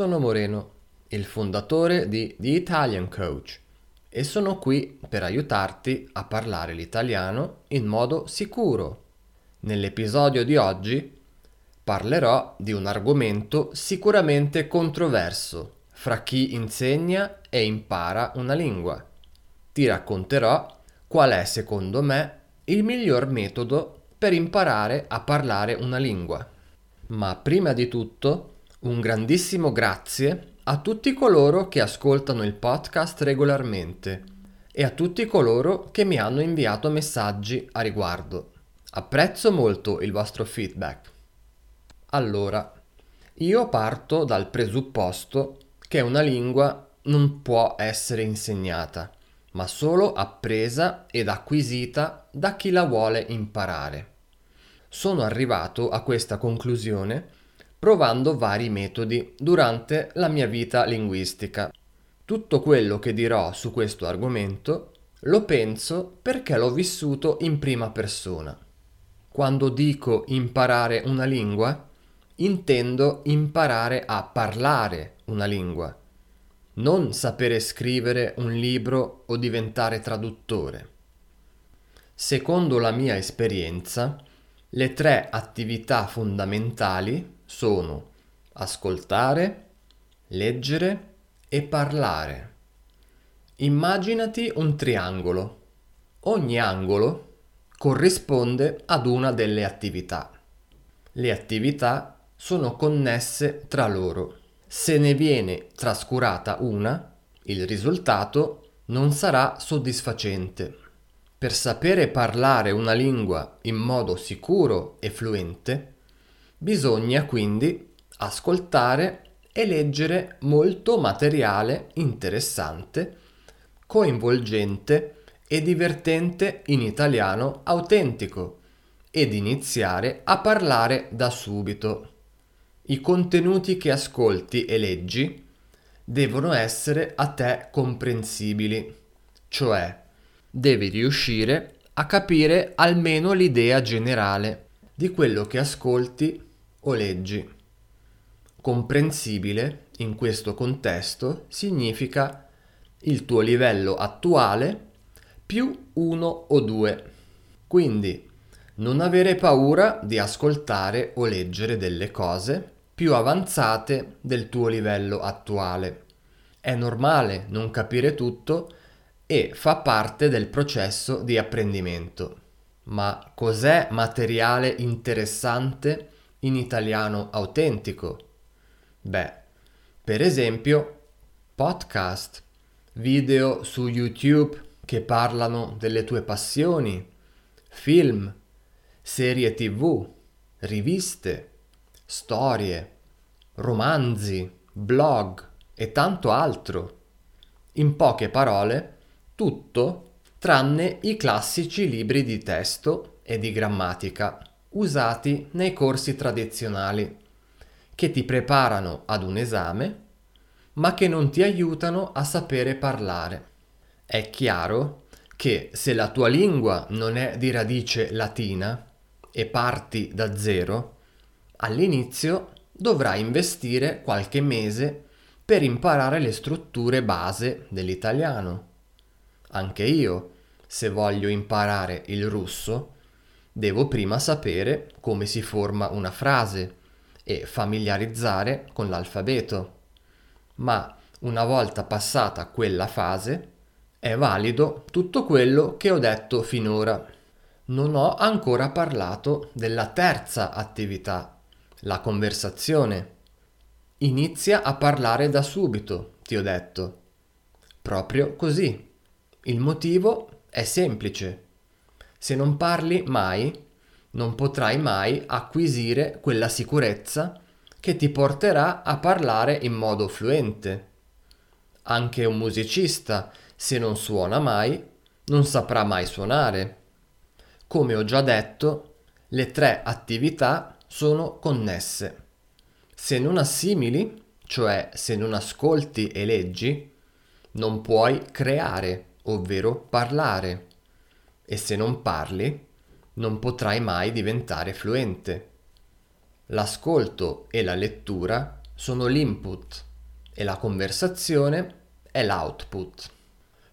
sono Moreno, il fondatore di The Italian Coach e sono qui per aiutarti a parlare l'italiano in modo sicuro. Nell'episodio di oggi parlerò di un argomento sicuramente controverso fra chi insegna e impara una lingua. Ti racconterò qual è secondo me il miglior metodo per imparare a parlare una lingua. Ma prima di tutto, un grandissimo grazie a tutti coloro che ascoltano il podcast regolarmente e a tutti coloro che mi hanno inviato messaggi a riguardo. Apprezzo molto il vostro feedback. Allora, io parto dal presupposto che una lingua non può essere insegnata, ma solo appresa ed acquisita da chi la vuole imparare. Sono arrivato a questa conclusione provando vari metodi durante la mia vita linguistica. Tutto quello che dirò su questo argomento lo penso perché l'ho vissuto in prima persona. Quando dico imparare una lingua, intendo imparare a parlare una lingua, non sapere scrivere un libro o diventare traduttore. Secondo la mia esperienza, le tre attività fondamentali sono ascoltare, leggere e parlare. Immaginati un triangolo. Ogni angolo corrisponde ad una delle attività. Le attività sono connesse tra loro. Se ne viene trascurata una, il risultato non sarà soddisfacente. Per sapere parlare una lingua in modo sicuro e fluente, bisogna quindi ascoltare e leggere molto materiale interessante, coinvolgente e divertente in italiano autentico ed iniziare a parlare da subito. I contenuti che ascolti e leggi devono essere a te comprensibili, cioè devi riuscire a capire almeno l'idea generale di quello che ascolti o leggi. Comprensibile in questo contesto significa il tuo livello attuale più uno o due. Quindi non avere paura di ascoltare o leggere delle cose più avanzate del tuo livello attuale. È normale non capire tutto e fa parte del processo di apprendimento. Ma cos'è materiale interessante in italiano autentico? Beh, per esempio, podcast, video su YouTube che parlano delle tue passioni, film, serie tv, riviste, storie, romanzi, blog e tanto altro. In poche parole, tutto tranne i classici libri di testo e di grammatica usati nei corsi tradizionali, che ti preparano ad un esame, ma che non ti aiutano a sapere parlare. È chiaro che se la tua lingua non è di radice latina e parti da zero, All'inizio dovrai investire qualche mese per imparare le strutture base dell'italiano. Anche io, se voglio imparare il russo, devo prima sapere come si forma una frase e familiarizzare con l'alfabeto. Ma una volta passata quella fase, è valido tutto quello che ho detto finora. Non ho ancora parlato della terza attività la conversazione. Inizia a parlare da subito, ti ho detto. Proprio così. Il motivo è semplice. Se non parli mai, non potrai mai acquisire quella sicurezza che ti porterà a parlare in modo fluente. Anche un musicista, se non suona mai, non saprà mai suonare. Come ho già detto, le tre attività sono connesse. Se non assimili, cioè se non ascolti e leggi, non puoi creare, ovvero parlare. E se non parli, non potrai mai diventare fluente. L'ascolto e la lettura sono l'input e la conversazione è l'output.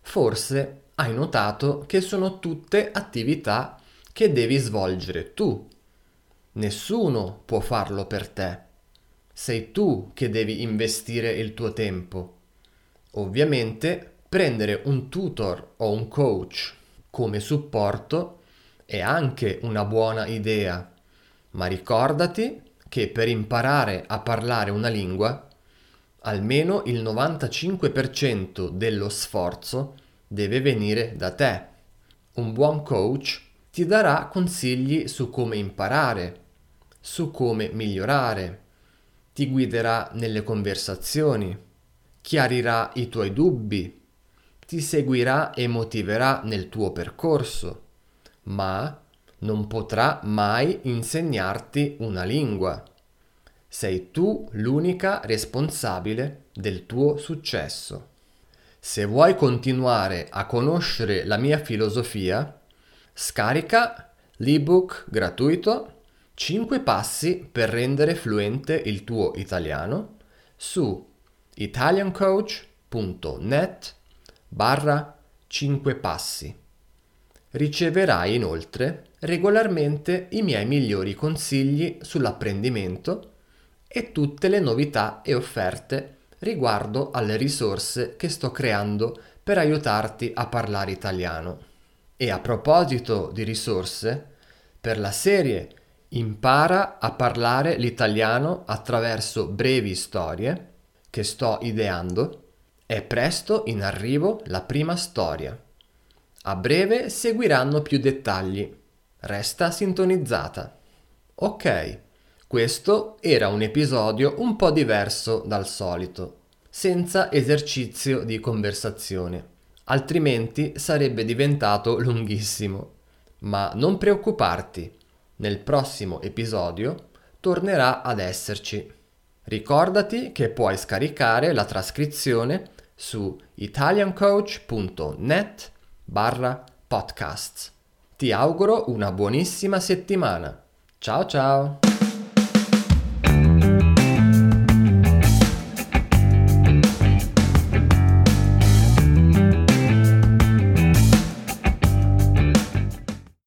Forse hai notato che sono tutte attività che devi svolgere tu. Nessuno può farlo per te. Sei tu che devi investire il tuo tempo. Ovviamente prendere un tutor o un coach come supporto è anche una buona idea, ma ricordati che per imparare a parlare una lingua almeno il 95% dello sforzo deve venire da te. Un buon coach ti darà consigli su come imparare, su come migliorare, ti guiderà nelle conversazioni, chiarirà i tuoi dubbi, ti seguirà e motiverà nel tuo percorso, ma non potrà mai insegnarti una lingua. Sei tu l'unica responsabile del tuo successo. Se vuoi continuare a conoscere la mia filosofia, scarica l'ebook gratuito 5 passi per rendere fluente il tuo italiano su italiancoach.net barra 5 passi. Riceverai inoltre regolarmente i miei migliori consigli sull'apprendimento e tutte le novità e offerte riguardo alle risorse che sto creando per aiutarti a parlare italiano. E a proposito di risorse, per la serie Impara a parlare l'italiano attraverso brevi storie che sto ideando, è presto in arrivo la prima storia. A breve seguiranno più dettagli. Resta sintonizzata. Ok. Questo era un episodio un po' diverso dal solito, senza esercizio di conversazione, altrimenti sarebbe diventato lunghissimo. Ma non preoccuparti, nel prossimo episodio tornerà ad esserci. Ricordati che puoi scaricare la trascrizione su italiancoach.net barra podcasts. Ti auguro una buonissima settimana. Ciao ciao!